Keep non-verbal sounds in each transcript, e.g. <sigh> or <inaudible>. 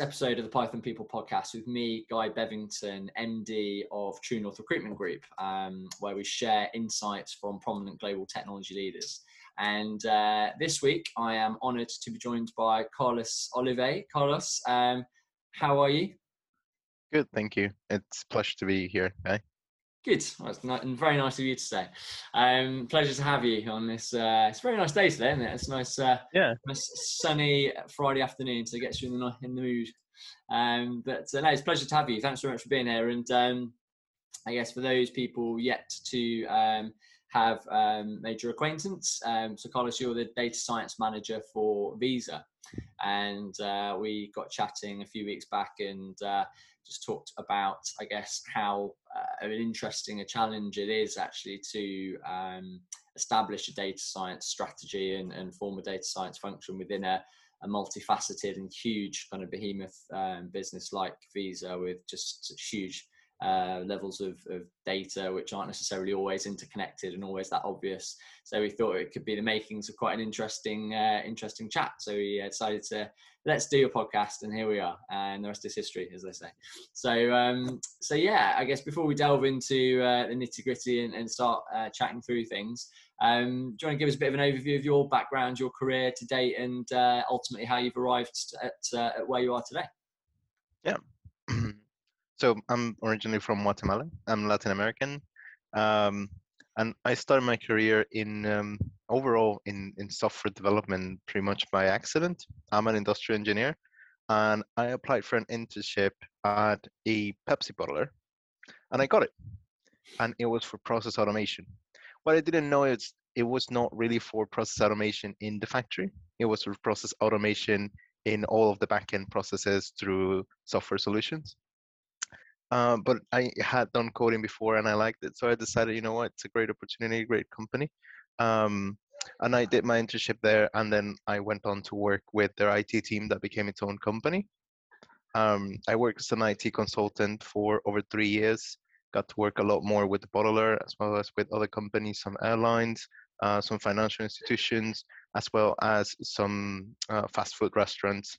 episode of the Python People podcast with me, Guy Bevington, MD of True North Recruitment Group, um, where we share insights from prominent global technology leaders. And uh, this week, I am honoured to be joined by Carlos Olive. Carlos, um, how are you? Good, thank you. It's a pleasure to be here. Guy. Good. Well, it's not, very nice of you to say. Um, pleasure to have you on this. Uh, it's a very nice day today, isn't it? It's nice. Uh, yeah. Nice sunny Friday afternoon, so it gets you in the in the mood. Um, but uh, no, it's a pleasure to have you. Thanks very much for being here. And um, I guess for those people yet to um, have um, made your acquaintance, um, so Carlos, you're the data science manager for Visa, and uh, we got chatting a few weeks back, and uh, just talked about, I guess, how uh, an interesting a challenge it is actually to um, establish a data science strategy and, and, form a data science function within a, a multifaceted and huge kind of behemoth um, business like Visa with just huge uh, levels of, of, data which aren't necessarily always interconnected and always that obvious. So we thought it could be the makings of quite an interesting, uh, interesting chat. So we uh, decided to let's do a podcast, and here we are, and the rest is history, as they say. So, um, so yeah, I guess before we delve into uh, the nitty gritty and, and, start uh, chatting through things, um, do you want to give us a bit of an overview of your background, your career to date, and ultimately how you've arrived at, at where you are today? Yeah. So I'm originally from Guatemala. I'm Latin American, um, and I started my career in um, overall in in software development pretty much by accident. I'm an industrial engineer, and I applied for an internship at a Pepsi bottler, and I got it, and it was for process automation. What I didn't know is it was not really for process automation in the factory. It was for process automation in all of the backend processes through software solutions. Um, but I had done coding before and I liked it, so I decided, you know what, it's a great opportunity, great company. Um, and I did my internship there, and then I went on to work with their IT team that became its own company. Um, I worked as an IT consultant for over three years. Got to work a lot more with the bottler as well as with other companies, some airlines, uh, some financial institutions, as well as some uh, fast food restaurants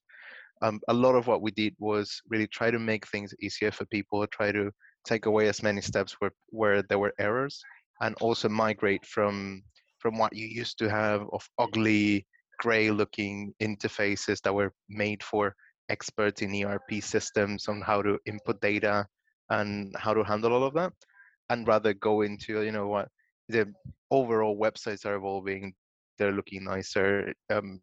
um, a lot of what we did was really try to make things easier for people, try to take away as many steps where, where there were errors, and also migrate from from what you used to have of ugly, gray-looking interfaces that were made for experts in ERP systems on how to input data and how to handle all of that, and rather go into you know what the overall websites are evolving, they're looking nicer. Um,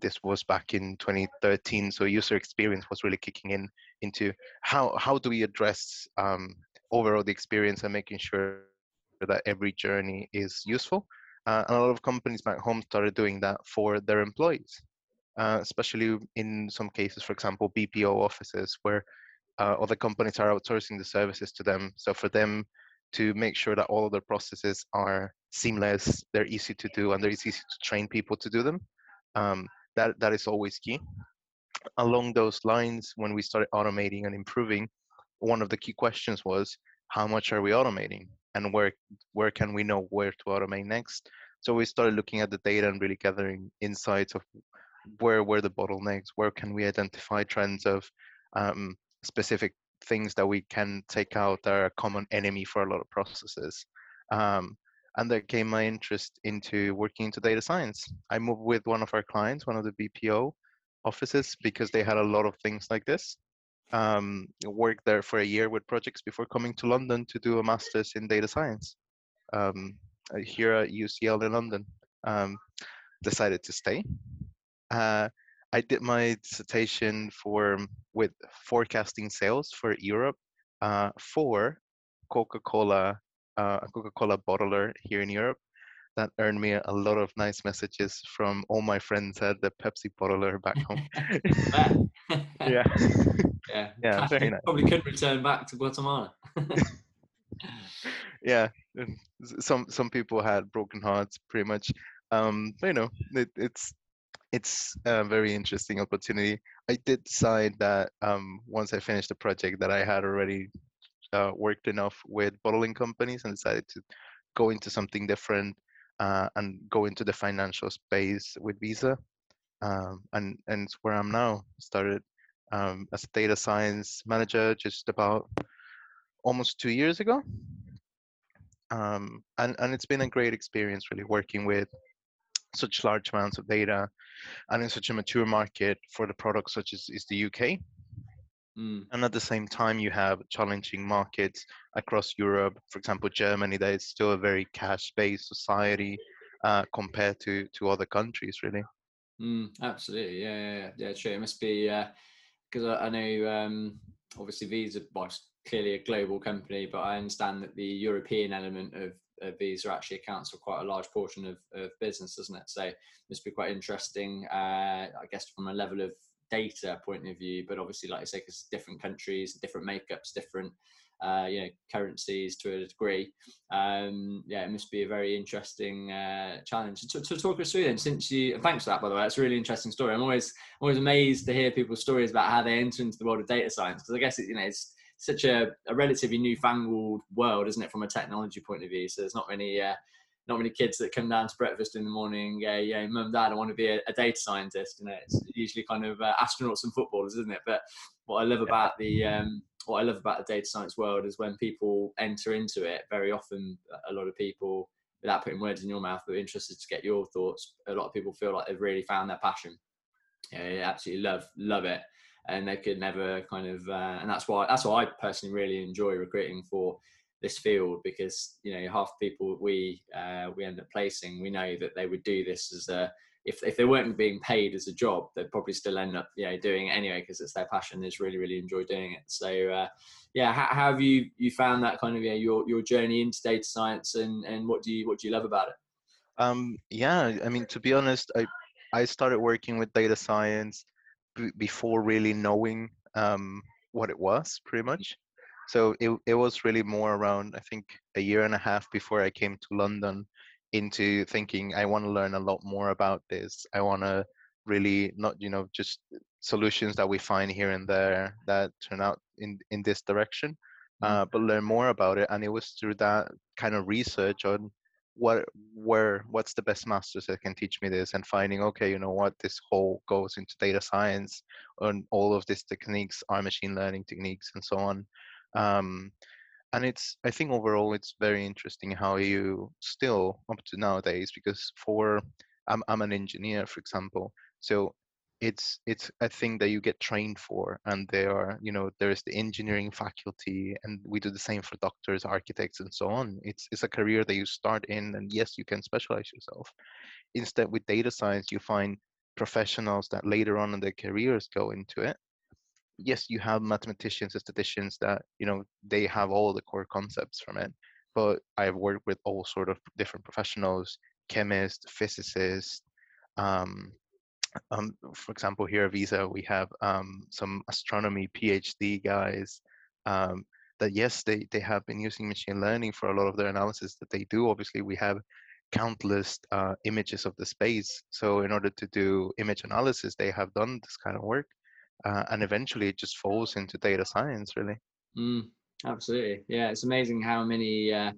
this was back in 2013 so user experience was really kicking in into how how do we address um, overall the experience and making sure that every journey is useful? Uh, and a lot of companies back home started doing that for their employees uh, especially in some cases for example bpo offices where uh, other companies are outsourcing the services to them. So for them to make sure that all of their processes are seamless they're easy to do and they're easy to train people to do them um, that that is always key. Along those lines when we started automating and improving one of the key questions was how much are we automating? And where where can we know where to automate next? So we started looking at the data and really gathering insights of where were the bottlenecks where can we identify trends of um, specific things that we can take out that are a common enemy for a lot of processes. Um, and that came my interest into working into data science. I moved with one of our clients, one of the BPO offices, because they had a lot of things like this. Um, worked there for a year with projects before coming to London to do a master's in data science um, uh, here at UCL in London. Um, decided to stay. Uh, I did my dissertation for with forecasting sales for Europe uh, for Coca-Cola uh, a Coca-Cola bottler here in Europe that earned me a lot of nice messages from all my friends at the Pepsi bottler back home. <laughs> <laughs> <laughs> yeah. Yeah. Yeah. Very nice. Probably couldn't return back to Guatemala. yeah. Some some people had broken hearts pretty much. Um, but, you know, it, it's it's a very interesting opportunity. I did decide that um, once I finished the project that I had already uh, worked enough with bottling companies and decided to go into something different uh, and go into the financial space with Visa. Um, and and it's where I'm now. Started um, as a data science manager just about almost two years ago. Um, and, and it's been a great experience really working with such large amounts of data and in such a mature market for the products such as is the UK. Mm. And at the same time, you have challenging markets across Europe, for example, Germany, that is still a very cash-based society uh, compared to to other countries, really. Mm, absolutely, yeah, yeah, yeah. It must be because uh, I, I, know um, obviously Visa, well, clearly a global company, but I understand that the European element of, of Visa actually accounts for quite a large portion of, of business, doesn't it? So it must be quite interesting, uh, I guess, from a level of data point of view, but obviously, like I say, because different countries, different makeups, different uh, you know currencies to a degree. Um, yeah, it must be a very interesting uh, challenge. To, to, talk us through then, since you thanks for that by the way, that's a really interesting story. I'm always always amazed to hear people's stories about how they enter into the world of data science because I guess it, you know it's such a, a relatively newfangled world, isn't it, from a technology point of view? So there's not many uh, not many kids that come down to breakfast in the morning. Yeah, yeah, mum, dad, I want to be a, a, data scientist. You know, it's usually kind of uh, astronauts and footballers, isn't it? But what I love about the um, what I love about the data science world is when people enter into it. Very often, a lot of people, without putting words in your mouth, but interested to get your thoughts. A lot of people feel like they've really found their passion. Yeah, they absolutely love love it, and they could never kind of. Uh, and that's why that's why I personally really enjoy recruiting for this field because you know half the people we uh, we end up placing we know that they would do this as a if, if they weren't being paid as a job they'd probably still end up you know doing it anyway because it's their passion they just really really enjoy doing it. So uh, yeah how, how, have you you found that kind of yeah, your your journey into data science and and what do you what do you love about it? Um yeah i mean to be honest i i started working with data science b- before really knowing um what it was pretty much so it, it was really more around i think a year and a half before i came to london into thinking i want to learn a lot more about this. I want to really not you know just solutions that we find here and there that turn out in in this direction mm. uh, but learn more about it. And it was through that kind of research on what where what's the best masters that can teach me this and finding okay you know what? This whole goes into data science and all of these techniques are machine learning techniques and so on um, and it's i think overall it's very interesting how you still up to nowadays because for i'm, I'm an engineer for example so it's it's a thing that you get trained for and there are you know there's the engineering faculty and we do the same for doctors architects and so on. It's it's a career that you start in and yes you can specialize yourself. Instead with data science you find professionals that later on in their careers go into it yes, you have mathematicians statisticians that you know they have all the core concepts from it. But I've worked with all sort of different professionals, chemists, physicists. Um, um, for example, here at Visa, we have um, some astronomy PhD guys um, that yes, they they have been using machine learning for a lot of their analysis that they do. Obviously, we have countless uh, images of the space. So in order to do image analysis, they have done this kind of work uh, and eventually it just falls into data science really. Mm, absolutely. Yeah it's amazing how many uh,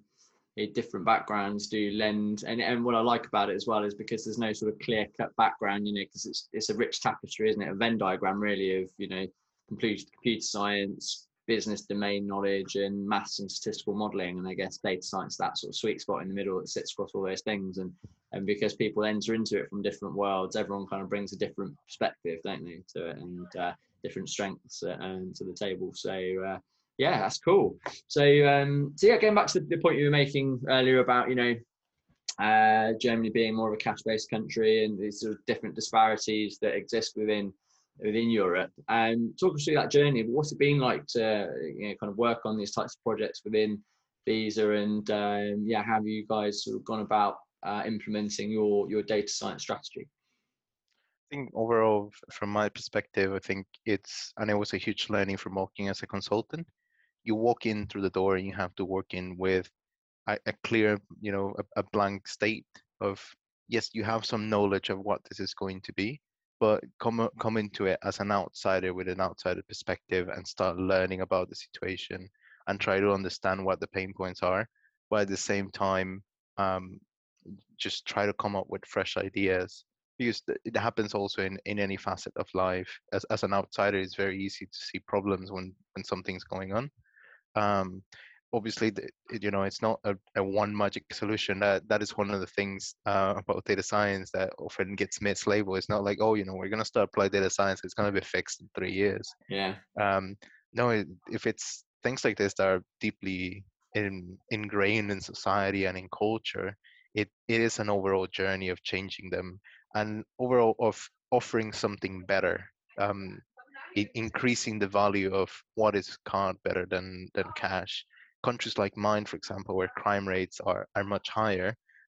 different backgrounds do lend and, and what i like about it as well is because there's no sort of clear cut background you know because it's it's a rich tapestry isn't it? A venn diagram really of you know computer computer science business domain knowledge and maths and statistical modeling and i guess data science that sort of sweet spot in the middle that sits across all those things. And and because people enter into it from different worlds everyone kind of brings a different perspective don't they to it and uh, different strengths uh, to the table. So uh, yeah that's cool. So um so yeah going back to the point you were making earlier about you know uh, Germany being more of a cash-based country and these sort of different disparities that exist within within Europe. And um, talk us through that journey. What's it been like to you know kind of work on these types of projects within Visa, and um, yeah, how have you guys sort of gone about uh, implementing your your data science strategy? I think overall, from my perspective, I think it's and it was a huge learning from working as a consultant. You walk in through the door and you have to work in with a, a clear, you know, a, a blank state of yes, you have some knowledge of what this is going to be, but come come into it as an outsider with an outsider perspective and start learning about the situation and try to understand what the pain points are but at the same time um, just try to come up with fresh ideas because it happens also in, in any facet of life. As, as an outsider, it's very easy to see problems when, when something's going on. Um, obviously, you know, it's not a, a, one magic solution. That that is one of the things uh, about data science that often gets mislabeled. It's not like, oh, you know, we're gonna start apply data science. It's gonna be fixed in three years. Yeah. Um, no, if it's things like this that are deeply in, ingrained in society and in culture, it, it is an overall journey of changing them and overall of offering something better um, increasing the value of what is card better than than cash countries like mine for example where crime rates are are much higher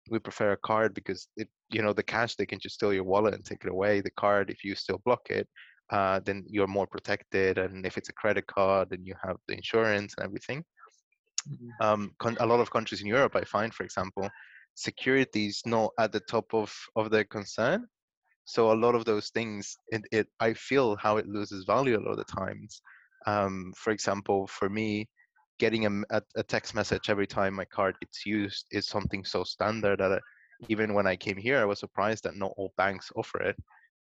we prefer a card because it you know the cash they can just steal your wallet and take it away. The card if you still block it uh, then you're more protected and if it's a credit card then you have the insurance and everything. Mm-hmm. um, a lot of countries in europe i find for example security is not at the top of of their concern. So a lot of those things it, it i feel how it loses value a lot of the times. Um, for example for me getting a, a, text message every time my card gets used is something so standard that I, even when i came here i was surprised that not all banks offer it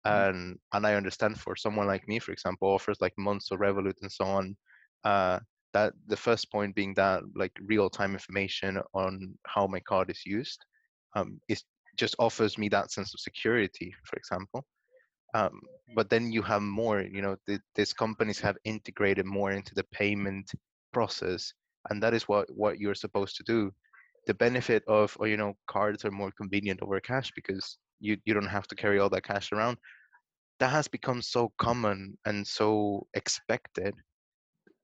mm. and and i understand for someone like me for example offers like monzo revolut and so on uh, that the first point being that like real time information on how my card is used um, is just offers me that sense of security for example um, but then you have more you know the, these companies have integrated more into the payment process and that is what what you're supposed to do. The benefit of or you know cards are more convenient over cash because you you don't have to carry all that cash around. That has become so common and so expected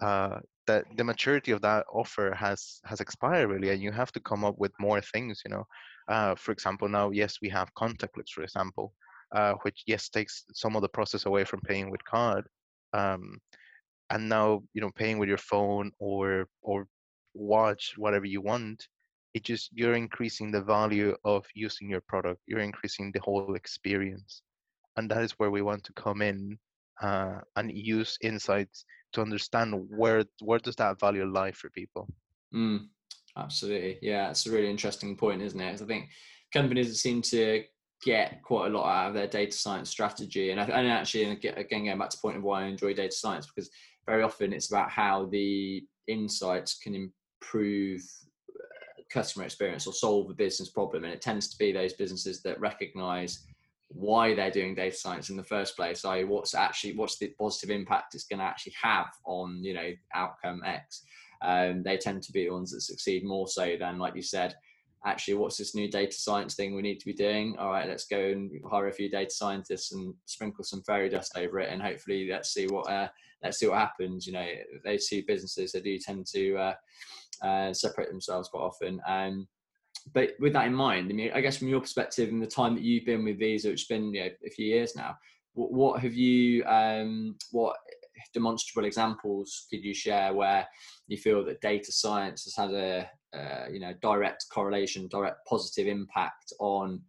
uh, that the maturity of that offer has has expired really and you have to come up with more things you know. Uh, for example now yes we have contactless for example uh, which yes takes some of the process away from paying with card um, and now you know paying with your phone or or watch whatever you want it just you're increasing the value of using your product you're increasing the whole experience and that is where we want to come in uh, and use insights to understand where where does that value lie for people. Mm, absolutely, yeah, it's a really interesting point, isn't it? I think companies seem to get quite a lot out of their data science strategy, and, I, and actually, again, going back to the point of why I enjoy data science because very often it's about how the insights can improve uh, customer experience or solve a business problem and it tends to be those businesses that recognize why they're doing data science in the first place i.e what's actually what's the positive impact it's going to actually have on you know outcome x. Um, they tend to be the ones that succeed more so than like you said actually what's this new data science thing we need to be doing? All right let's go and hire a few data scientists and sprinkle some fairy dust over it and hopefully let's see what uh, let's see what happens. You know those two businesses they do tend to uh, uh, separate themselves quite often. Um, but with that in mind, I mean, I guess from your perspective and the time that you've been with Visa, which has been you know, a few years now, what, what have you, um, what demonstrable examples could you share where you feel that data science has had a, uh, you know, direct correlation, direct positive impact on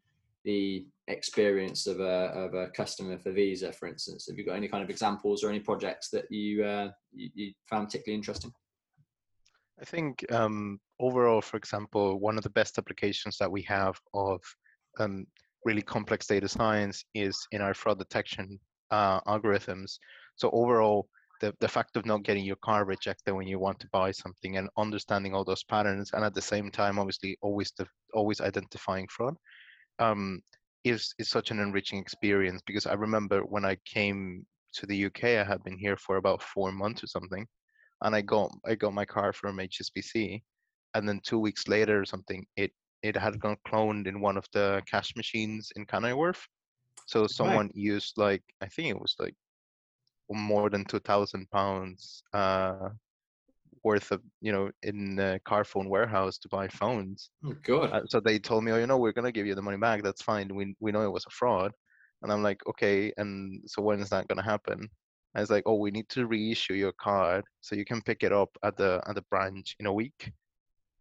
the experience of a, of a customer for Visa, for instance? Have you got any kind of examples or any projects that you, uh, you, you found particularly interesting? I think um, overall, for example, one of the best applications that we have of um, really complex data science is in our fraud detection uh, algorithms. So overall, the, the fact of not getting your car rejected when you want to buy something and understanding all those patterns and at the same time obviously always the, always identifying fraud um, is is such an enriching experience because I remember when I came to the UK I had been here for about four months or something and I got I got my car from HSBC, and then two weeks later or something, it it had gone cloned in one of the cash machines in Wharf. So someone right. used like I think it was like more than two thousand pounds uh, worth of you know in the Carphone warehouse to buy phones. Oh, good. Uh, so they told me, oh, you know, we're gonna give you the money back. That's fine. We we know it was a fraud. And I'm like, okay. And so when is that gonna happen? I was like, oh, we need to reissue your card so you can pick it up at the at the branch in a week.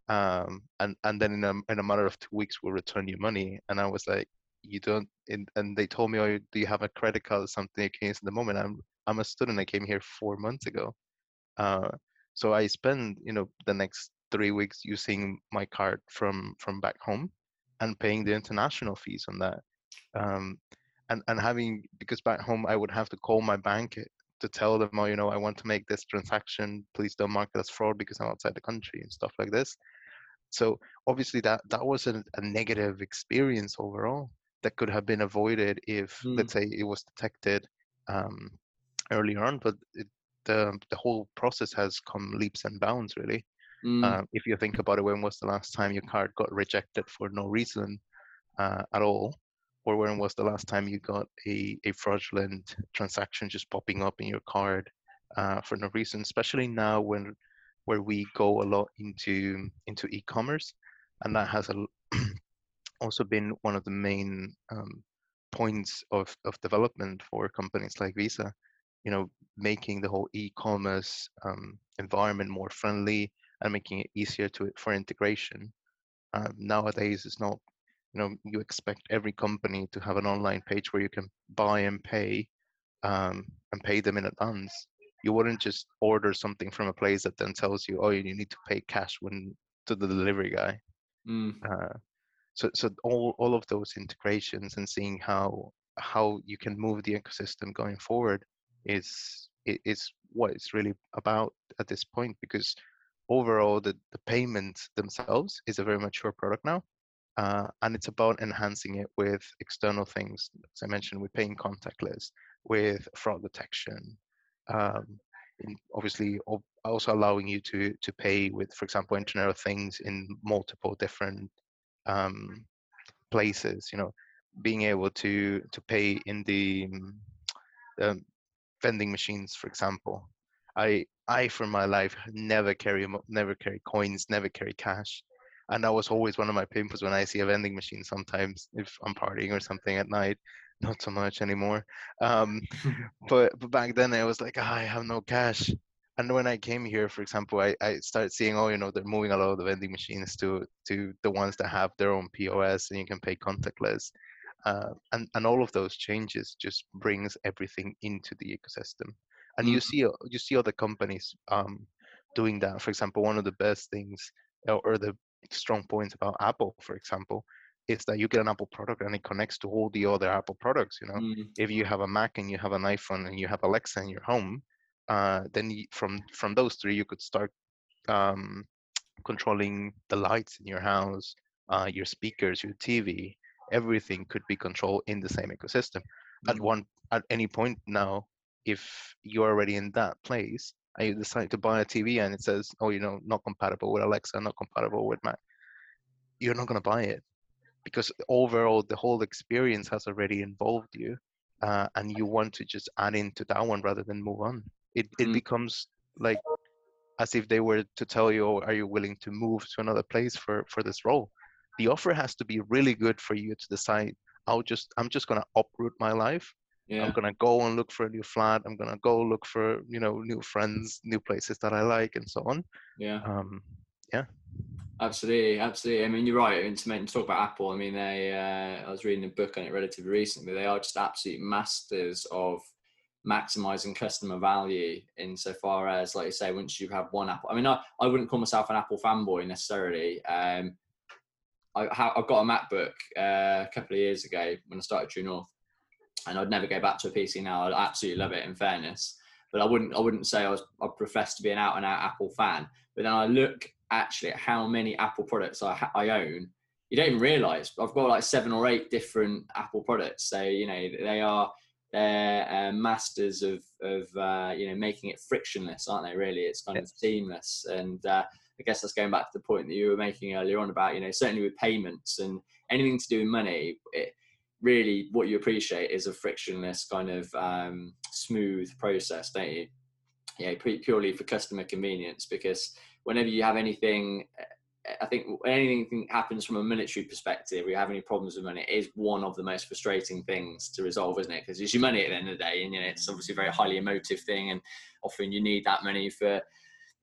Um, and and then in a in a matter of two weeks we'll return your money. And I was like, you don't. and they told me, oh, do you have a credit card or something against the moment? I'm I'm a student. I came here four months ago. Uh, so I spend you know the next three weeks using my card from from back home and paying the international fees on that. Um, and and having because back home I would have to call my bank to tell them, oh, you know, I want to make this transaction. Please don't mark it as fraud because I'm outside the country and stuff like this. So obviously that that was a, a negative experience overall that could have been avoided if, mm. let's say, it was detected um, earlier on. But it, the the whole process has come leaps and bounds, really. Mm. Uh, if you think about it, when was the last time your card got rejected for no reason uh, at all? or when was the last time you got a, a fraudulent transaction just popping up in your card uh, for no reason especially now when where we go a lot into into e-commerce and that has a, <clears throat> also been one of the main um, points of, of development for companies like visa you know making the whole e-commerce um, environment more friendly and making it easier to for integration. Uh, nowadays it's not you know you expect every company to have an online page where you can buy and pay um, and pay them in advance. You wouldn't just order something from a place that then tells you oh you need to pay cash when to the delivery guy. Mm. uh, so so all all of those integrations and seeing how how you can move the ecosystem going forward is is what it's really about at this point because overall the, the payments themselves is a very mature product now uh, and it's about enhancing it with external things, as I mentioned, with paying contactless, with fraud detection, um, obviously also allowing you to to pay with, for example, Internet of Things in multiple different um, places. You know, being able to to pay in the um, vending machines, for example. I I for my life never carry never carry coins, never carry cash and that was always one of my pimples when I see a vending machine. Sometimes if I'm partying or something at night, not so much anymore. Um, <laughs> but but back then I was like, oh, I have no cash. And when I came here, for example, I, I started seeing, oh, you know, they're moving a lot of the vending machines to to the ones that have their own POS and you can pay contactless. Uh, and and all of those changes just brings everything into the ecosystem. And mm-hmm. you see you see other companies um, doing that. For example, one of the best things or the strong points about Apple, for example, is that you get an Apple product and it connects to all the other Apple products. You know, mm. if you have a Mac and you have an iPhone and you have Alexa in your home, uh, then you, from from those three you could start um, controlling the lights in your house, uh, your speakers, your TV. Everything could be controlled in the same ecosystem. Mm. At one at any point now, if you're already in that place, and you decide to buy a TV and it says, oh, you know, not compatible with Alexa, not compatible with Mac, you're not going to buy it because overall the whole experience has already involved you uh, and you want to just add into that one rather than move on. It, it mm. becomes like as if they were to tell you, oh, are you willing to move to another place for, for this role? The offer has to be really good for you to decide, I'll just, I'm just going to uproot my life. Yeah. i'm gonna go and look for a new flat. I'm gonna go look for you know new friends new places that i like and so on. Yeah. Um yeah. Absolutely absolutely. I mean you're right and to, talk about apple i mean they uh, i was reading a book on it relatively recently. They are just absolute masters of maximizing customer value insofar as like you say once you have one apple i mean i, I wouldn't call myself an apple fanboy necessarily um I, I got a macbook uh, a couple of years ago when i started true north and I'd never go back to a PC now. I absolutely love it. In fairness, but I wouldn't I wouldn't say I was I profess to be an out and out Apple fan. But then I look actually at how many Apple products I I own. You don't even realise I've got like seven or eight different Apple products. So you know they are they're uh, masters of of uh, you know making it frictionless, aren't they? Really, it's kind of seamless. And uh, I guess that's going back to the point that you were making earlier on about you know certainly with payments and anything to do with money. It, really what you appreciate is a frictionless kind of um, smooth process, don't you? Yeah, purely for customer convenience. Because whenever you have anything, I think anything happens from a military perspective, we have any problems with money, it is one of the most frustrating things to resolve, isn't it? Because it's your money at the end of the day, and you know it's obviously a very highly emotive thing, and often you need that money for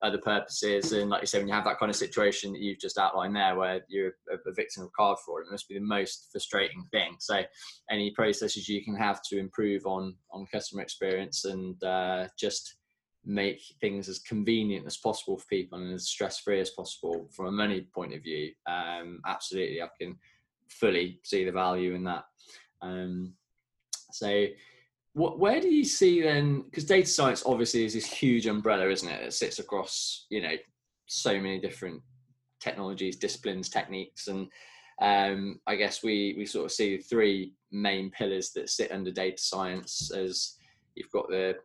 other purposes. And like you say, when you have that kind of situation that you've just outlined there, where you're a, victim of card fraud, it must be the most frustrating thing. So, any processes you can have to improve on on customer experience and uh, just make things as convenient as possible for people and as stress free as possible from a money point of view. Um, absolutely, I can fully see the value in that. Um, So, where do you see then? Because data science obviously is this huge umbrella, isn't it? It sits across you know so many different technologies, disciplines, techniques, and um, I guess we we sort of see three main pillars that sit under data science as you've got the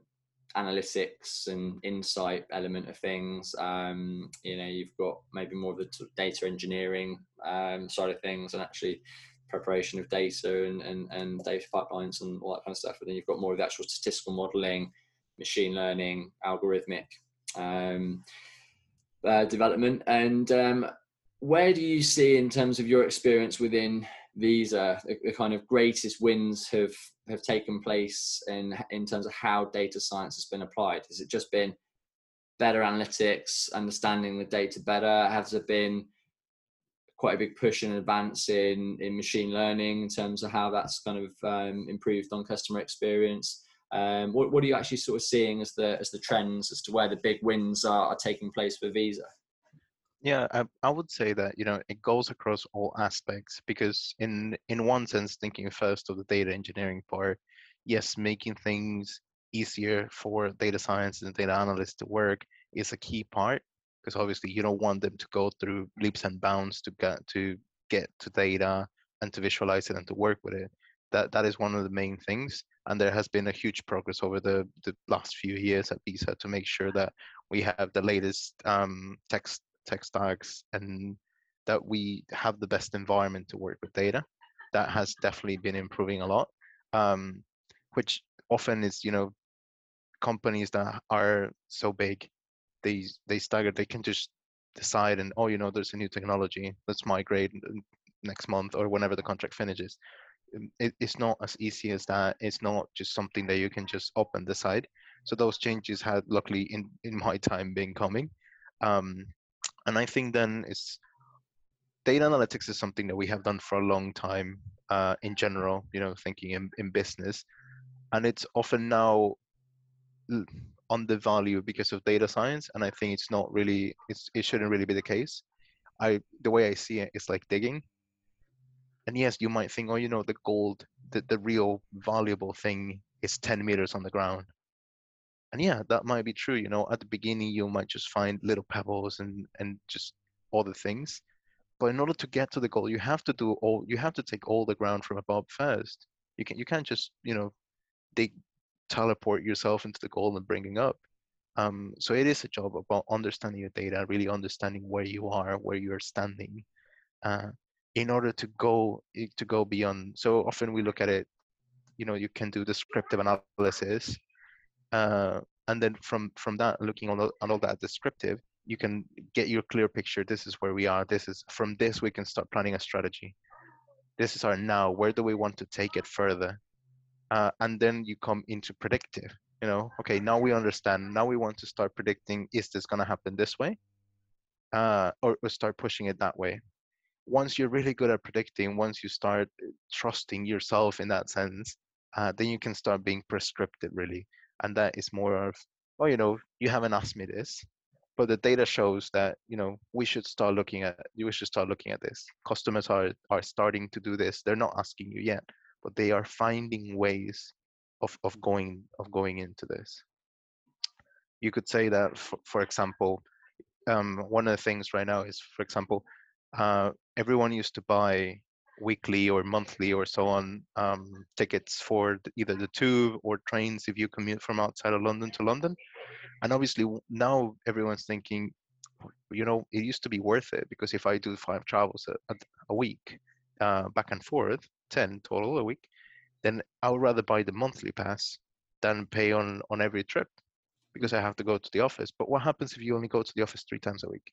analytics and insight element of things. Um, you know, you've got maybe more of the data engineering um, side of things, and actually preparation of data and, and, and data pipelines and all that kind of stuff. But then you've got more of the actual statistical modeling, machine learning, algorithmic um, uh, development. And um, where do you see, in terms of your experience within these uh, the, the, kind of greatest wins have have taken place in in terms of how data science has been applied? Has it just been better analytics, understanding the data better? Has it been quite a big push and advance in in machine learning in terms of how that's kind of um, improved on customer experience? Um, what, what are you actually sort of seeing as the as the trends as to where the big wins are, are taking place for Visa? Yeah, I, I would say that you know it goes across all aspects because in in one sense, thinking first of the data engineering part, yes, making things easier for data science and data analysts to work is a key part because obviously you don't want them to go through leaps and bounds to get to get to data and to visualize it and to work with it. That that is one of the main things, and there has been a huge progress over the the last few years at Visa to make sure that we have the latest um, text tech stacks and that we have the best environment to work with data. That has definitely been improving a lot, um, which often is, you know, companies that are so big, they they stagger, they can just decide and oh, you know, there's a new technology, let's migrate next month or whenever the contract finishes. Um, it, it's not as easy as that. It's not just something that you can just up and decide. So those changes had luckily in in <laughs> my time been coming. Um, and I think then it's data analytics is something that we have done for a long time uh, in general, you know, thinking in, in business. And it's often now undervalued because of data science. And I think it's not really, it's, it shouldn't really be the case. I, the way I see it, it is like digging. And yes, you might think, oh, you know, the gold, the, the real valuable thing is 10 meters on the ground and yeah that might be true you know at the beginning you might just find little pebbles and and just other things but in order to get to the goal you have to do all you have to take all the ground from above first you can you can't just you know dig teleport yourself into the goal and bringing up. Um, so it is a job about understanding your data really understanding where you are where you're standing uh, in order to go eh, to go beyond. So often we look at it you know you can do descriptive analysis uh, and then from from that looking on on all that descriptive you can get your clear picture. This is where we are. This is from this we can start planning a strategy. This is our now. Where do we want to take it further uh, and then you come into predictive you know? Okay now we understand. Now we want to start predicting is this going to happen this way? Uh, or, or start pushing it that way. Once you're really good at predicting once you start trusting yourself in that sense uh, then you can start being prescriptive really. And that is more of well you know you haven't asked me this but the data shows that you know we should start looking at you should start looking at this. Customers are are starting to do this. They're not asking you yet but they are finding ways of of going of going into this you could say that for, for example um, one of the things right now is for example uh, everyone used to buy weekly or monthly or so on um, tickets for either the tube or trains if you commute from outside of London to London. And obviously now everyone's thinking, you know, it used to be worth it because if I do five travels a, a week uh, back and forth, 10 total a week, then I would rather buy the monthly pass than pay on, on every trip because I have to go to the office. But what happens if you only go to the office three times a week?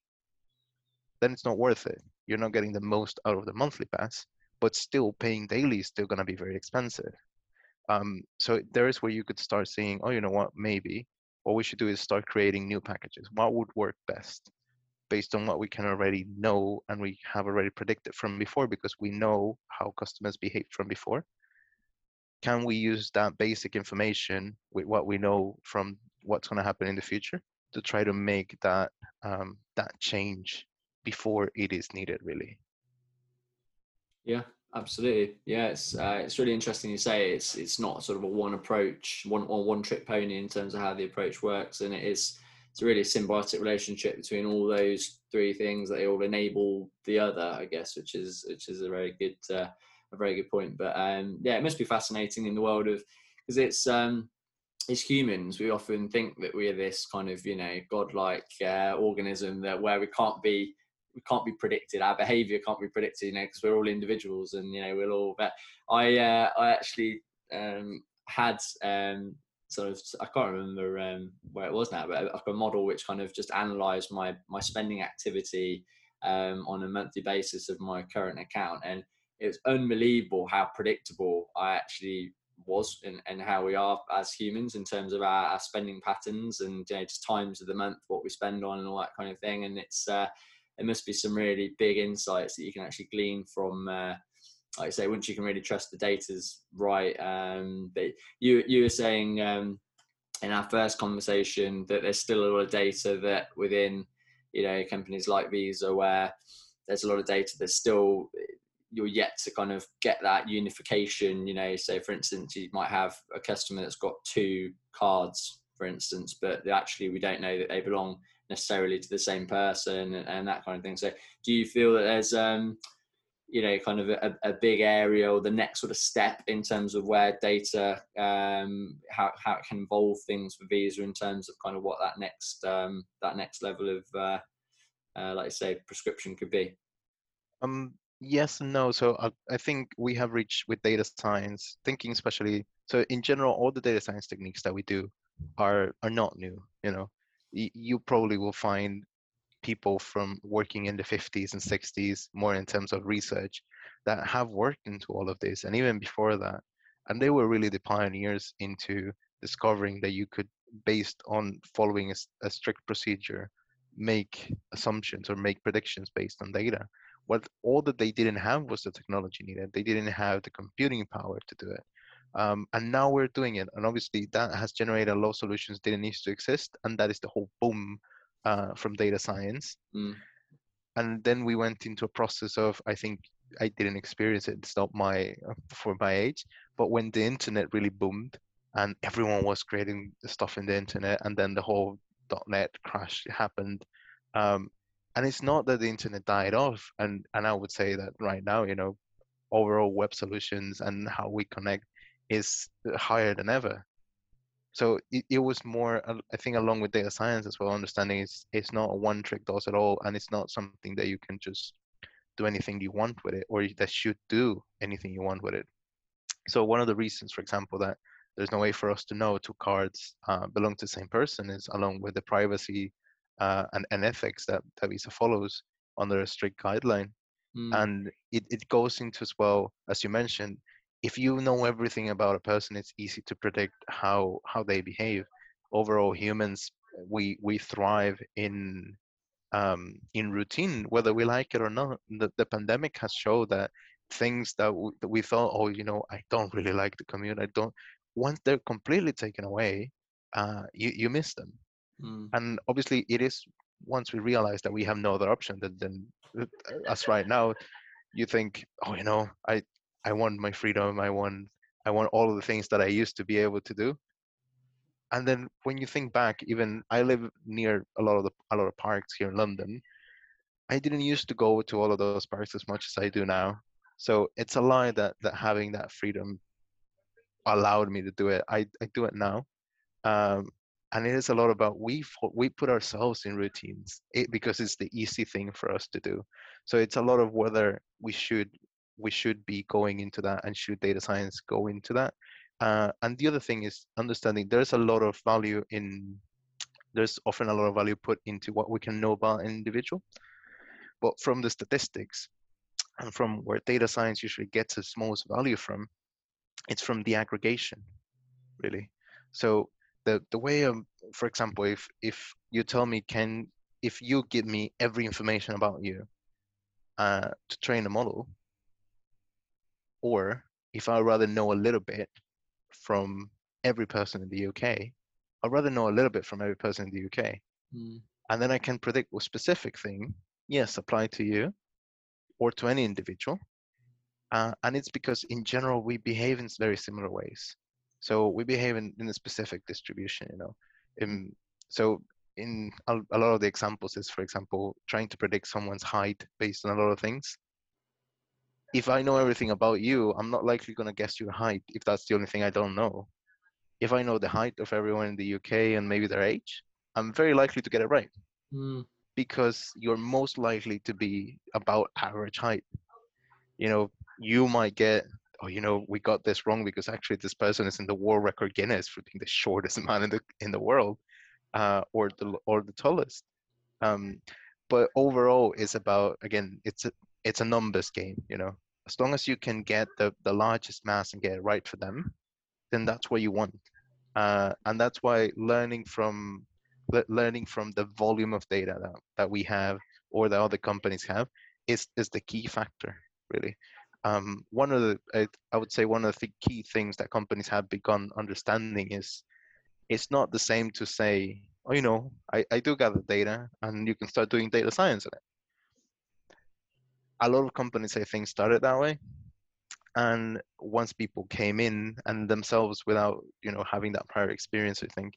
Then it's not worth it. You're not getting the most out of the monthly pass but still paying daily is still going to be very expensive. Um, so there is where you could start seeing, oh, you know what, maybe what we should do is start creating new packages. What would work best based on what we can already know and we have already predicted from before because we know how customers behaved from before. Can we use that basic information with what we know from what's going to happen in the future to try to make that um, that change before it is needed, really? Yeah, Absolutely, yeah. It's uh, it's really interesting you say it's it's not sort of a one approach, one or one trick pony in terms of how the approach works, and it is it's really a symbiotic relationship between all those three things that they all enable the other, I guess, which is which is a very good uh, a very good point. But um, yeah, it must be fascinating in the world of because it's um, as humans, we often think that we are this kind of you know godlike uh, organism that where we can't be we can't be predicted. Our behaviour can't be predicted, you know, because we're all individuals and you know we're all. But I uh, I actually um, had um, sort of I can't remember um, where it was now, but like a model which kind of just analysed my my spending activity um, on a monthly basis of my current account, and it was unbelievable how predictable I actually was and, and how we are as humans in terms of our, our spending patterns and you know, just times of the month what we spend on and all that kind of thing and it's uh, it must be some really big insights that you can actually glean from uh, like I say once you can really trust the data's right um, but you you were saying um, in our first conversation that there's still a lot of data that within you know companies like Visa where there's a lot of data that's still you're yet to kind of get that unification you know. So for instance you might have a customer that's got two cards for instance but actually we don't know that they belong necessarily to the same person and, and that kind of thing. So do you feel that there's um you know kind of a, a, big area or the next sort of step in terms of where data um how, how it can involve things for visa in terms of kind of what that next um that next level of uh, uh like I say prescription could be um Yes and no. So I, I think we have reached with data science, thinking especially. So in general, all the data science techniques that we do are are not new. You know, you probably will find people from working in the 50s and 60s, more in terms of research, that have worked into all of this, and even before that, and they were really the pioneers into discovering that you could, based on following a, a strict procedure, make assumptions or make predictions based on data what all that they didn't have was the technology needed. They didn't have the computing power to do it. Um, and now we're doing it. And obviously that has generated a lot of solutions didn't need to exist. And that is the whole boom uh, from data science. Mm. And then we went into a process of, I think I didn't experience it. It's not my, uh, for my age, but when the internet really boomed and everyone was creating stuff in the internet and then the whole dot-com crash happened, um, and it's not that the internet died off and and i would say that right now you know overall web solutions and how we connect is higher than ever so it, it was more i think along with data science as well understanding it's it's not a one trick does at all and it's not something that you can just do anything you want with it or that should do anything you want with it so one of the reasons for example that there's no way for us to know two cards uh, belong to the same person is along with the privacy uh, and, and ethics that, that Visa follows under a strict guideline. Mm. And it, it goes into as well, as you mentioned, if you know everything about a person, it's easy to predict how how they behave. Overall, humans we we thrive in um, in routine, whether we like it or not. The, the pandemic has showed that things that, w- that we thought, oh, you know, I don't <laughs> really like the commute. I don't. Once they're completely taken away, uh, you you miss them. Mm. And obviously, it is once we realize that we have no other option than, than uh, us right now, you think, oh, you know, I I want my freedom. I want I want all of the things that I used to be able to do. And then when you think back, even I live near a lot of the a lot of parks here in London. I didn't used to go to all of those parks as much as I do now. So it's a lie that that having that freedom allowed me to do it. I, I do it now. Um, and it is a lot about we we put ourselves in routines it, because it's the easy thing for us to do so it's a lot of whether we should we should be going into that and should data science go into that. Uh, and the other thing is understanding there's a lot of value in there's often a lot of value put into what we can know about an individual. But from the statistics and from where data science usually gets its most value from it's from the aggregation really. So the the way um for example if if you tell me can if you give me every information about you uh, to train a model or if i rather know a little bit from every person in the uk i'd rather know a little bit from every person in the uk mm. and then i can predict a specific thing yes apply to you or to any individual uh, and it's because in general we behave in very similar ways. So we behave in, in a specific distribution you know. In, so in a, a lot of the examples is for example trying to predict someone's height based on a lot of things if i know everything about you i'm not likely going to guess your height if that's the only thing i don't know. If i know the height of everyone in the uk and maybe their age i'm very likely to get it right. Mm. because you're most likely to be about average height. You know you might get oh you know we got this wrong because actually this person is in the world record guinness for being the <laughs> shortest man in the in the world uh, or the or the tallest. Um, but overall it's about again it's a it's a numbers game you know as long as you can get the the largest mass and get it right for them then that's what you want. Uh, and that's why learning from le- learning from the volume of data that, that we have or that other companies have is is the key factor really. Um, one of the I, I would say one of the key things that companies have begun understanding is it's not the same to say oh you know I, I do gather data and you can start doing data science on it a lot of companies i think started that way. And once people came in and themselves without you know having that prior experience i think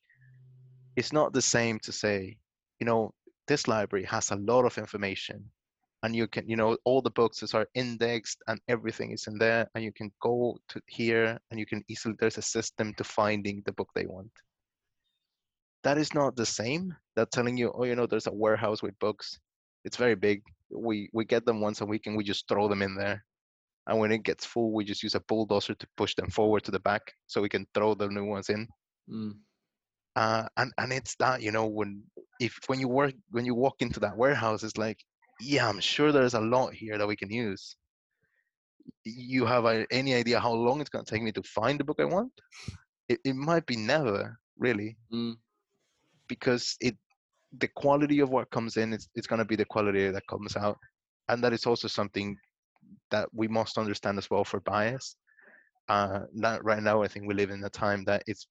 it's not the same to say you know this library has a lot of information and you can you know all the books are indexed and everything is in there and you can go to here and you can easily there's a system to finding the book they want. That is not the same that telling you oh you know there's a warehouse with books. It's very big we we get them once a week and we just throw them in there. And when it gets full we just use a bulldozer to push them forward to the back so we can throw the new ones in. Mm. uh, and and it's that you know when if when you work when you walk into that warehouse it's like yeah i'm sure there's a lot here that we can use. You have a, any idea how long it's going to take me to find the book i want? It, it might be never really. Mm. because it the quality of what comes in it's, it's going to be the quality that comes out. And that is also something that we must understand as well for bias. Uh that right now i think we live in a time that it's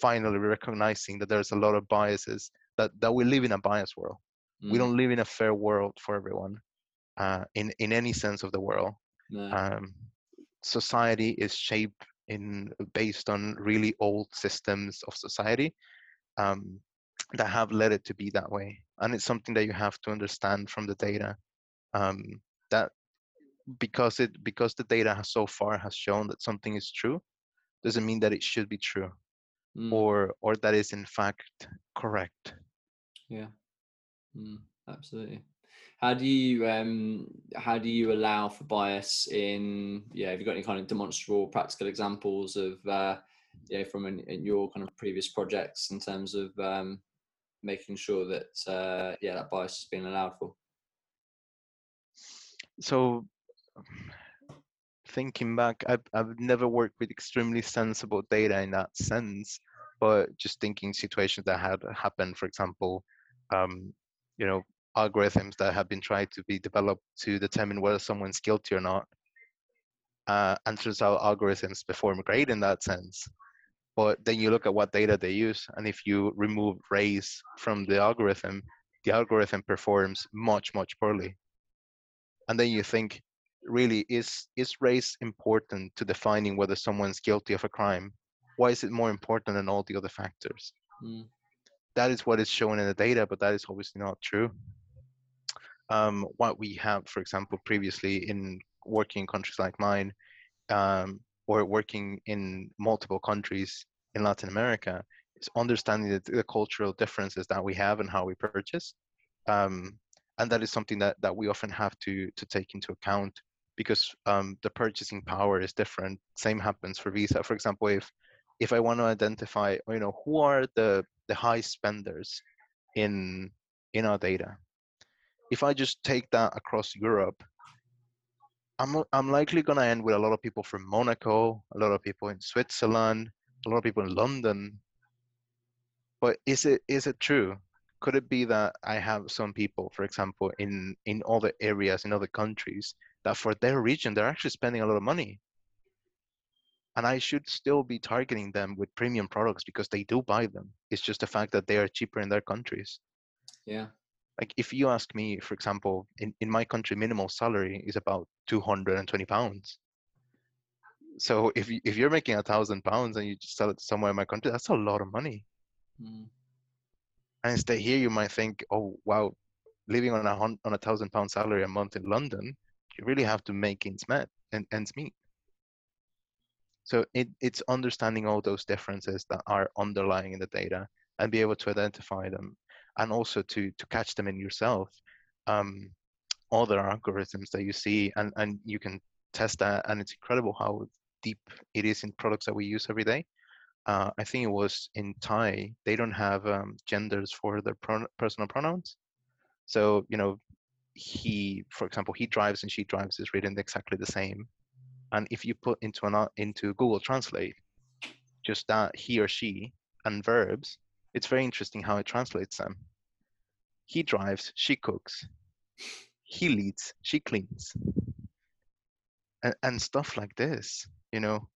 finally recognizing that there's a lot of biases that that we live in a bias world. We Mm. don't live in a fair world for everyone uh in in any sense of the world. No. um society is shaped in based on really old systems of society. Um, that have led it to be that way and it's something that you have to understand from the data um, that because it because the data has so far has shown that something is true doesn't mean that it should be true Mm. or or that is in fact correct Yeah, mm, absolutely. How do you um how do you allow for bias in yeah? Have you got any kind of demonstrable practical examples of uh, yeah from in, in your kind of previous projects in terms of um, making sure that uh, yeah that bias is being allowed for? so thinking back I've, I've never worked with extremely sensible data in that sense but just thinking situations that had happened for example um, you know algorithms that have been tried to be developed to determine whether someone's guilty or not uh, and out algorithms perform great in that sense but then you look at what data they use and if you remove race from the algorithm the algorithm performs much much poorly. And then you think really is is race important to defining whether someone's guilty of a crime? Why is it more important than all the other factors? Mm. that is what is shown in the data but that is obviously not true. Um, what we have for example previously in working in countries like mine um, or working in multiple countries in latin america is understanding the, the cultural differences that we have and how we purchase um, and that is something that, that we often have to to take into account because um, the purchasing power is different. Same happens for Visa. For example, if if I want to identify, you know, who are the the high spenders in in our data, if I just take that across Europe, I'm uh, I'm likely gonna end with a lot of people from Monaco, a lot of people in Switzerland, a lot of people in London. But is it is it true? Could it be that I have some people, for example, in in other areas in other countries that for their region they're actually spending a lot of money and i should still be targeting them with premium products because they do buy them it's just the fact that they are cheaper in their countries Yeah, like if you ask me for example in, in my country minimal salary is about 220 pounds. So if you, if you're making a thousand pounds and you just sell it somewhere in my country that's a lot of money. Mm. and instead here you might think oh wow living on a on a thousand pound salary a month in london you really have to make ends met and ends meet. So it, it's understanding all those differences that are underlying in the data and be able to identify them and also to to catch them in yourself um, other algorithms that you see and and you can test that and it's incredible how deep it is in products that we use every day. Uh, i think it was in thai they don't have um, genders for their pro- personal pronouns. So you know he for example he drives and she drives is written exactly the same. And if you put into an into google translate just that he or she and verbs it's very interesting how it translates them. He drives, she cooks. He leads, she cleans. And, and stuff like this, you know.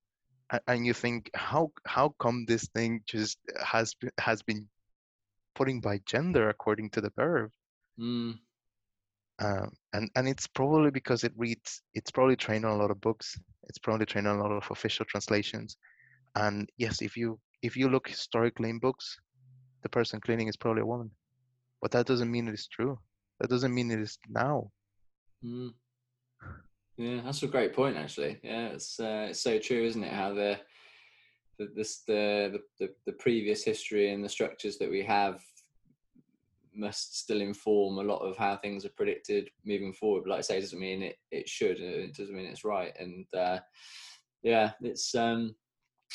And, and you think, how how come this thing just has has been putting by gender according to the verb? Mm. Um, and and it's probably because it reads. It's probably trained on a lot of books. It's probably trained on a lot of official translations. And yes, if you if you look historically in books, the person cleaning is probably a woman. But that doesn't mean it is true. That doesn't mean it is now. Mm. Yeah, that's a great point. Actually, yeah, it's uh, it's so true, isn't it? How the the this the, the the previous history and the structures that we have must still inform a lot of how things are predicted moving forward. But like I say, it doesn't mean it it should. It doesn't mean it's right. And uh, yeah, it's um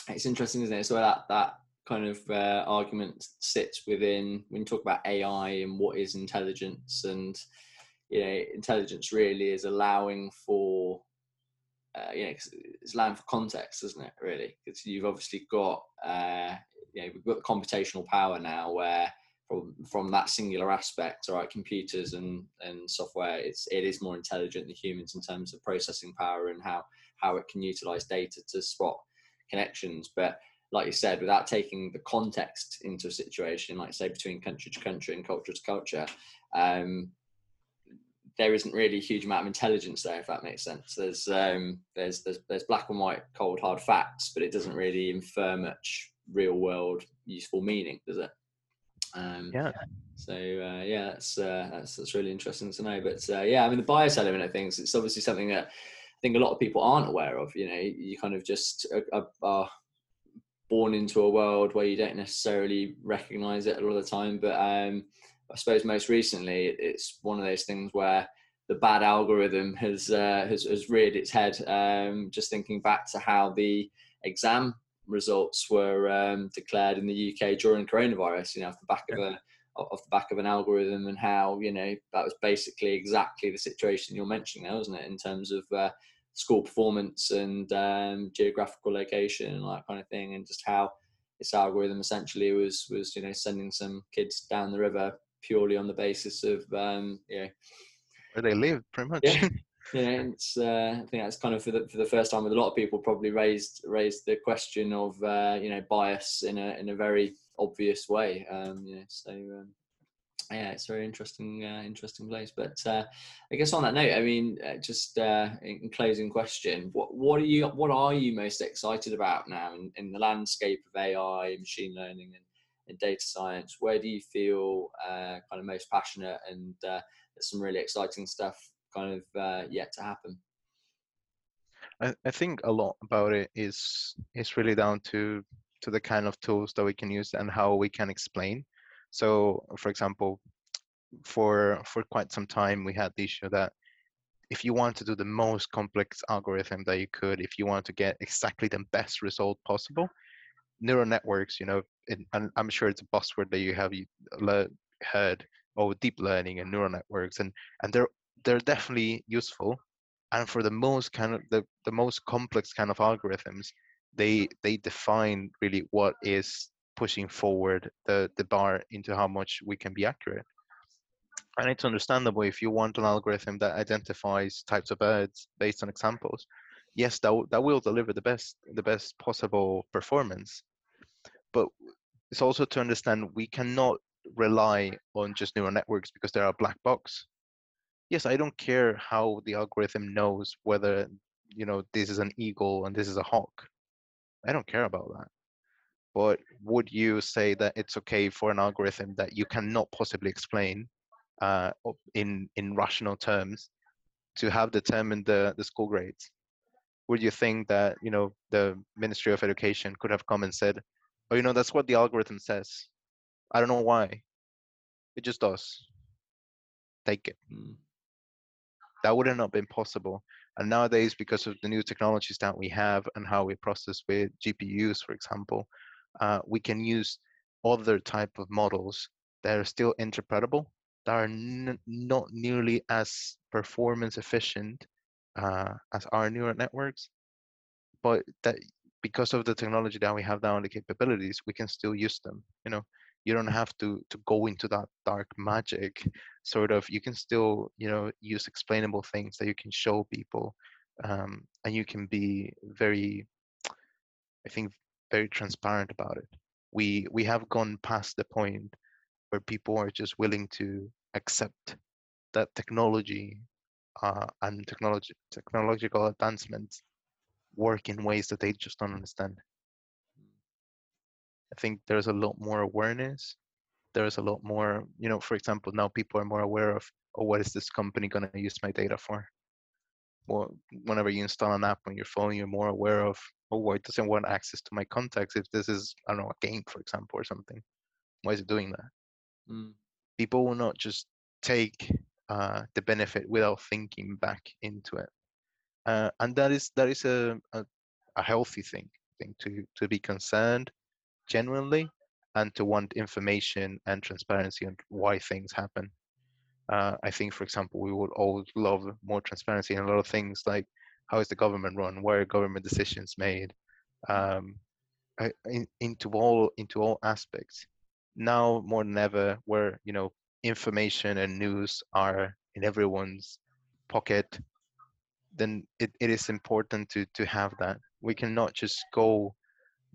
it's interesting, isn't it? So that that kind of uh, argument sits within when you talk about AI and what is intelligence, and you know, intelligence really is allowing for uh, you know, it's allowing for context, isn't it? Really, because you've obviously got uh, you know, we've got computational power now where from from that singular aspect, all right, computers and and software, it's it is more intelligent than humans in terms of processing power and how how it can utilize data to spot connections. But like you said, without taking the context into a situation, like say between country to country and culture to culture, um, there isn't really a huge amount of intelligence there, if that makes sense. There's um, there's, there's there's black and white, cold hard facts, but it doesn't really infer much real world useful meaning, does it? Um, yeah. So uh, yeah, that's, uh, that's that's really interesting to know. But uh, yeah, I mean the bias element of things, it's obviously something that I think a lot of people aren't aware of. You know, you kind of just are, are born into a world where you don't necessarily recognize it a lot of the time. But um, I suppose most recently, it's one of those things where the bad algorithm has uh, has, has, reared its head. Um, just thinking back to how the exam results were um, declared in the UK during coronavirus, you know, off the back of a off the back of an algorithm, and how you know that was basically exactly the situation you're mentioning there, wasn't it? In terms of uh, school performance and um, geographical location and that kind of thing, and just how this algorithm essentially was was you know sending some kids down the river purely on the basis of um, you know where they live, pretty much. Yeah. <laughs> yeah, it's. Uh, I think that's kind of for the for the first time with a lot of people probably raised raised the question of uh, you know bias in a in a very obvious way. Um, you know, so um, yeah, it's a very interesting, uh, interesting place. But uh, I guess on that note, I mean, uh, just uh, in closing question, what what are you what are you most excited about now in, in the landscape of AI, machine learning, and, and data science? Where do you feel uh, kind of most passionate, and uh, there's some really exciting stuff kind of yet to happen? I, I think a lot about it is is really down to to the kind of tools that we can use and how we can explain so, for example, for for quite some time, we had the issue that if you want to do the most complex algorithm that you could, if you want to get exactly the best result possible, neural networks, you know, it, and I'm sure it's a buzzword that you have heard, oh, deep learning and neural networks, and and they're they're definitely useful. And for the most kind of the, the most complex kind of algorithms, they they define really what is pushing forward the, the bar into how much we can be accurate. And it's understandable if you want an algorithm that identifies types of birds based on examples. Yes, that, that will deliver the best the best possible performance. But it's also to understand we cannot rely on just neural networks because they're a black box. Yes, I don't care how the algorithm knows whether you know this is an eagle and this is a hawk. I don't care about that. But would you say that it's okay for an algorithm that you cannot possibly explain uh, in in rational terms to have determined the, the school grades? Would you think that you know the Ministry of Education could have come and said, "Oh, you know that's what the algorithm says. I don't know why. It just does. Take it." Mm. That would have not been possible. And nowadays, because of the new technologies that we have and how we process with GPUs, for example, uh, we can use other type of models that are still interpretable that are not nearly as performance efficient uh, as our neural networks, but that because of the technology that we have now and the capabilities, we can still use them. You know, you don't have to to go into that dark magic. Sort of, you can still you know use explainable things that you can show people, um, and you can be very, I think, very transparent about it. We we have gone past the point where people are just willing to accept that technology uh, and technology technological advancements work in ways that they just don't understand. I think there's a lot more awareness. There's a lot more, you know, for example, now people are more aware of, oh, what is this company going to use my data for? Well, whenever you install an app on your phone, you're more aware of, oh, why it doesn't want access to my contacts if this is, I don't know, a game, for example, or something? Why is it doing that? Mm. People will not just take uh, the benefit without thinking back into it. Uh, and that is that is a, a, a healthy thing, thing to to be concerned genuinely and to want information and transparency on why things happen. Uh, I think, for example, we would all love more transparency in a lot of things like how is the government run, where government decisions made, um, in, into all into all aspects. Now more than ever, where you know information and news are in everyone's pocket, then it, it is important to to have that. We cannot just go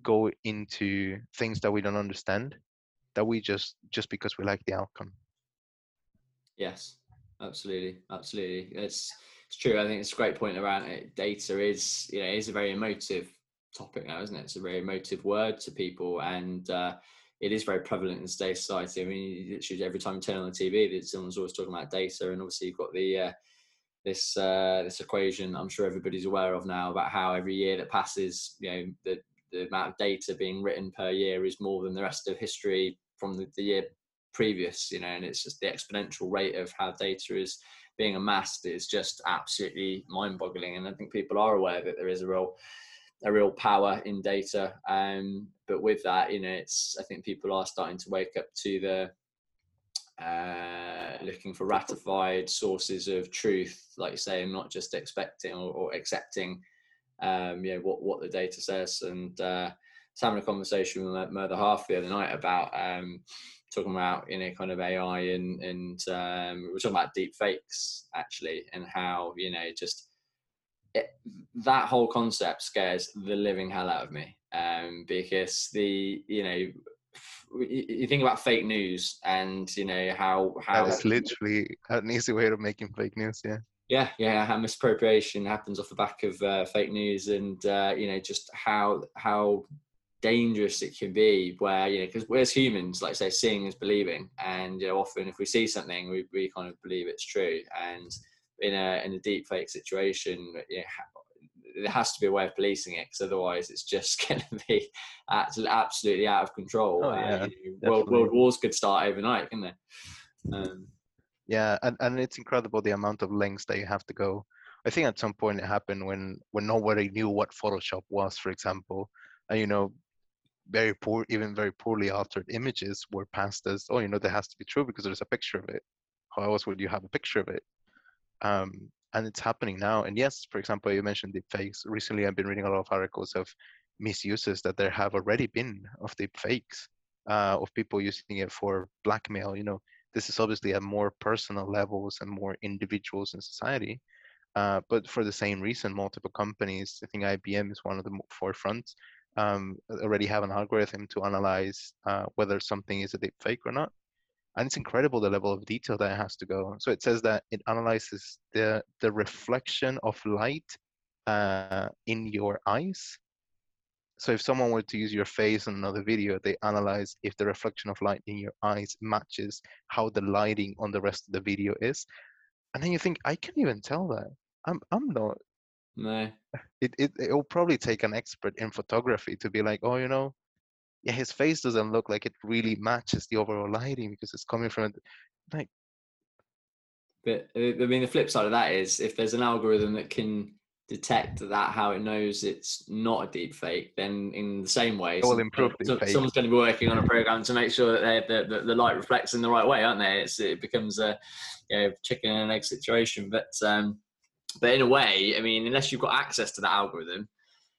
go into things that we don't understand that we just just because we like the outcome. Yes. Absolutely. Absolutely. It's it's true i think it's a great point around it. Data is you know is a very emotive topic now isn't it? It's a very emotive word to people and uh, it is very prevalent in today's society. I mean literally every time you turn on the tv someone's always talking about data and obviously you've got the uh, this uh, this equation I'm sure everybody's aware of now about how every year that passes, you know, the the amount of data being written per year is more than the rest of history from the, the year previous, you know, and it's just the exponential rate of how data is being amassed is just absolutely mind-boggling. And I think people are aware that there is a real a real power in data. Um, but with that, you know, it's I think people are starting to wake up to the uh, looking for ratified sources of truth, like you say, and not just expecting or, or accepting um, you know what what the data says. And uh, I was having a conversation with my other half the other night about um, talking about you know kind of AI and and um, we're talking about deep fakes actually and how you know just it, that whole concept scares the living hell out of me um, because the you know you think about fake news and you know how how that's literally an easy way of making fake news yeah. Yeah, yeah, how misappropriation happens off the back of uh, fake news, and uh, you know just how how dangerous it can be. Where you know, because we're as humans, like I say, seeing is believing, and you know, often if we see something, we, we kind of believe it's true. And in a in a deep fake situation, you know, there has to be a way of policing it, because otherwise, it's just <laughs> going to be absolutely out of control. Oh, yeah, uh, you know, world, world wars could start overnight, can they? Um, yeah and, and it's incredible the amount of lengths that you have to go i think at some point it happened when when nobody knew what photoshop was for example and you know very poor even very poorly altered images were passed as oh you know that has to be true because there's a picture of it. How else would you have a picture of it? Um, and it's happening now. And yes for example you mentioned deepfakes recently i've been reading a lot of articles of misuses that there have already been of deepfakes uh, of people using it for blackmail. You know this is obviously at more personal levels and more individuals in society. Uh, but for the same reason, multiple companies, I think IBM is one of the forefronts, um, already have an algorithm to analyze uh, whether something is a deep fake or not. and it's incredible the level of detail that it has to go. So it says that it analyzes the the reflection of light uh, in your eyes. So if someone were to use your face in another video, they analyze if the reflection of light in your eyes matches how the lighting on the rest of the video is. And then you think, I can't even tell that. I'm I'm not. No. It it it will probably take an expert in photography to be like, oh, you know, yeah, his face doesn't look like it really matches the overall lighting because it's coming from like. But uh, I mean, the flip side of that is if there's an algorithm that can detect that how it knows it's not a deep fake, then in the same way, it will improve so, someone's going to be working on a program to make sure that the, the, the light reflects in the right way, aren't they? It's, it becomes a you know, chicken and egg situation. But um, but in a way, I mean, unless you've got access to that algorithm,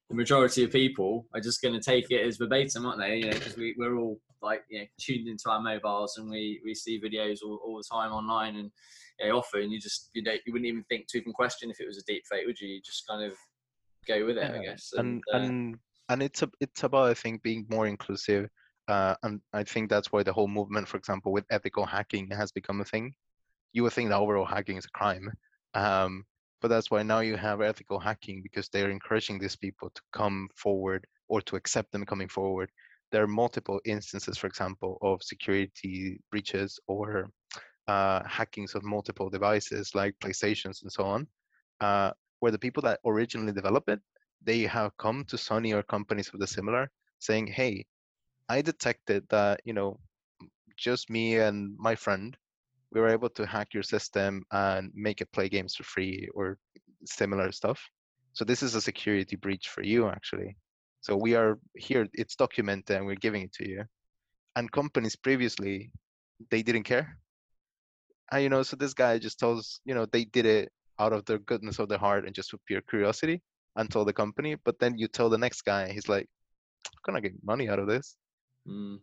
the majority of people are just going to take it as verbatim, aren't they? You know, because we, we're all like you know tuned into our mobiles and we, we see videos all, all the time online and you know, often you just you know you wouldn't even think to even question if it was a deep fake, would you? You just kind of go with it, yeah. I guess. And and, uh, and and it's a, it's about I think being more inclusive. Uh, and I think that's why the whole movement, for example, with ethical hacking has become a thing. You would think that overall hacking is a crime, um, but that's why now you have ethical hacking because they're encouraging these people to come forward or to accept them coming forward. There are multiple instances, for example, of security breaches or uh, hackings of multiple devices like PlayStations and so on, uh, where the people that originally developed it, they have come to Sony or companies of the similar saying, hey, I detected that, you know, just me and my friend we were able to hack your system and make it play games for free or similar stuff. So this is a security breach for you actually. So we are here, it's documented and we're giving it to you. And companies previously, they didn't care. And you know, so this guy just tells, you know, they did it out of the goodness of their heart and just for pure curiosity and told the company. But then you tell the next guy, he's like, I'm gonna get money out of this. Mm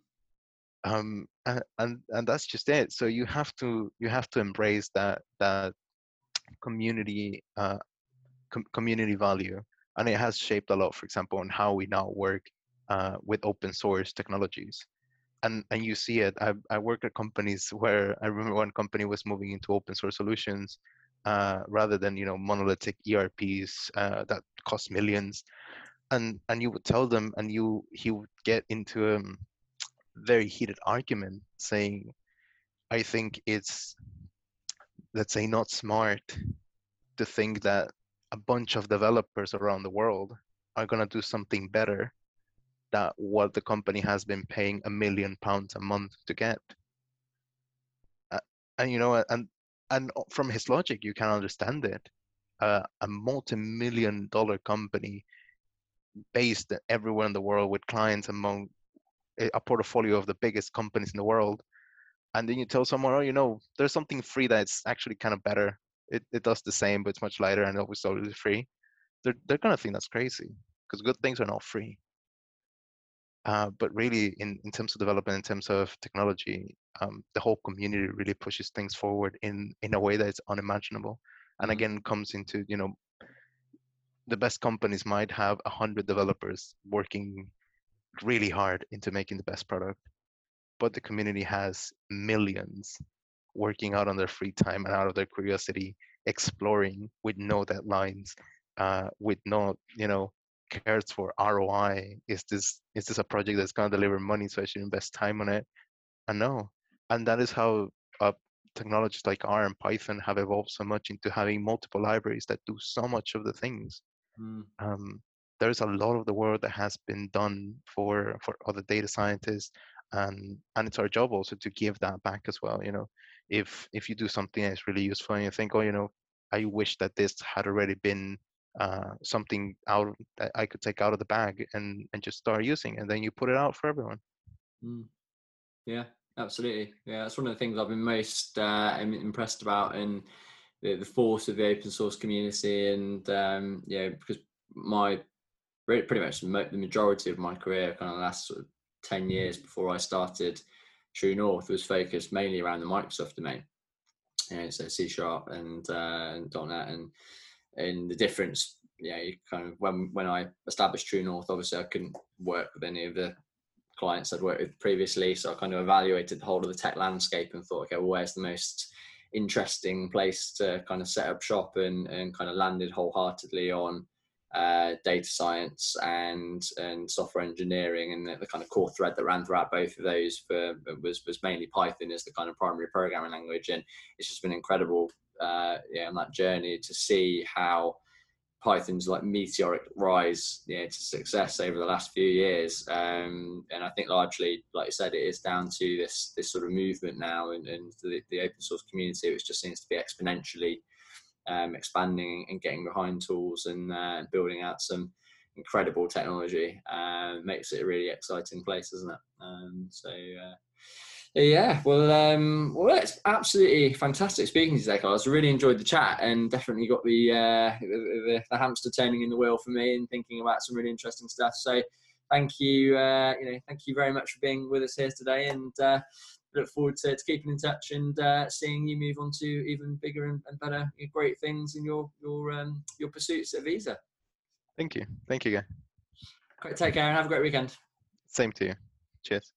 um, and, and and that's just it. So you have to you have to embrace that that community uh, com- community value and it has shaped a lot for example on how we now work uh, with open source technologies. And and you see it. I, I work at companies where i remember one company was moving into open source solutions uh, rather than you know monolithic erps uh, that cost millions. And and you would tell them and you he would get into um, very heated argument saying, I think it's, let's say, not smart to think that a bunch of developers around the world are going to do something better than what the company has been paying a million pounds a month to get. Uh, and you know, and and from his logic, you can understand it. Uh, a multi-million dollar company based everywhere in the world with clients among a portfolio of the biggest companies in the world and then you tell someone oh you know there's something free that's actually kind of better. It, it does the same but it's much lighter and always totally free. They're, they're gonna think that's crazy because good things are not free. Uh, but really in, in terms of development in terms of technology um, the whole community really pushes things forward in in a way that is unimaginable and mm-hmm. again comes into you know the best companies might have a hundred developers working really hard into making the best product but the community has millions working out on their free time and out of their curiosity exploring with no deadlines uh, with no you know cares for roi is this is this a project that's going to deliver money so i should invest time on it? And no. And that is how uh, technologies like r and python have evolved so much into having multiple libraries that do so much of the things. Mm. um, there's a lot of the work that has been done for for other data scientists and and it's our job also to give that back as well you know. If if you do something that's really useful and you think oh you know i wish that this had already been uh, something out that i could take out of the bag and and just start using and then you put it out for everyone. Mm. yeah absolutely. Yeah that's one of the things i've been most uh, impressed about in the, the force of the open source community and um, yeah because my pretty much the majority of my career, kind of the last sort of 10 years before I started True North, was focused mainly around the Microsoft domain. And so C Sharp and, uh, and .NET and, and the difference, yeah, you kind of, when, when I established True North, obviously I couldn't work with any of the clients I'd worked with previously. So I kind of evaluated the whole of the tech landscape and thought, okay, well, where's the most interesting place to kind of set up shop and, and kind of landed wholeheartedly on uh, data science and and software engineering and the, the, kind of core thread that ran throughout both of those for, was was mainly Python as the kind of primary programming language and it's just been incredible uh, yeah on that journey to see how Python's like meteoric rise yeah, to success over the last few years. Um, and I think largely, like you said, it is down to this this sort of movement now and, and the, the open source community, which just seems to be exponentially um, expanding and getting behind tools and uh, building out some incredible technology. Uh, makes it a really exciting place, doesn't it? Um, so. Uh, yeah, well, um, well, it's absolutely fantastic speaking to you today, Carlos. I really enjoyed the chat and definitely got the, uh, the, the hamster turning in the wheel for me and thinking about some really interesting stuff. So, thank you, uh, you know, thank you very much for being with us here today, and uh, look forward to, to, keeping in touch and uh, seeing you move on to even bigger and, and better, great things in your your um, your pursuits at Visa. Thank you, thank you, guy. Great, take care and have a great weekend. Same to you. Cheers.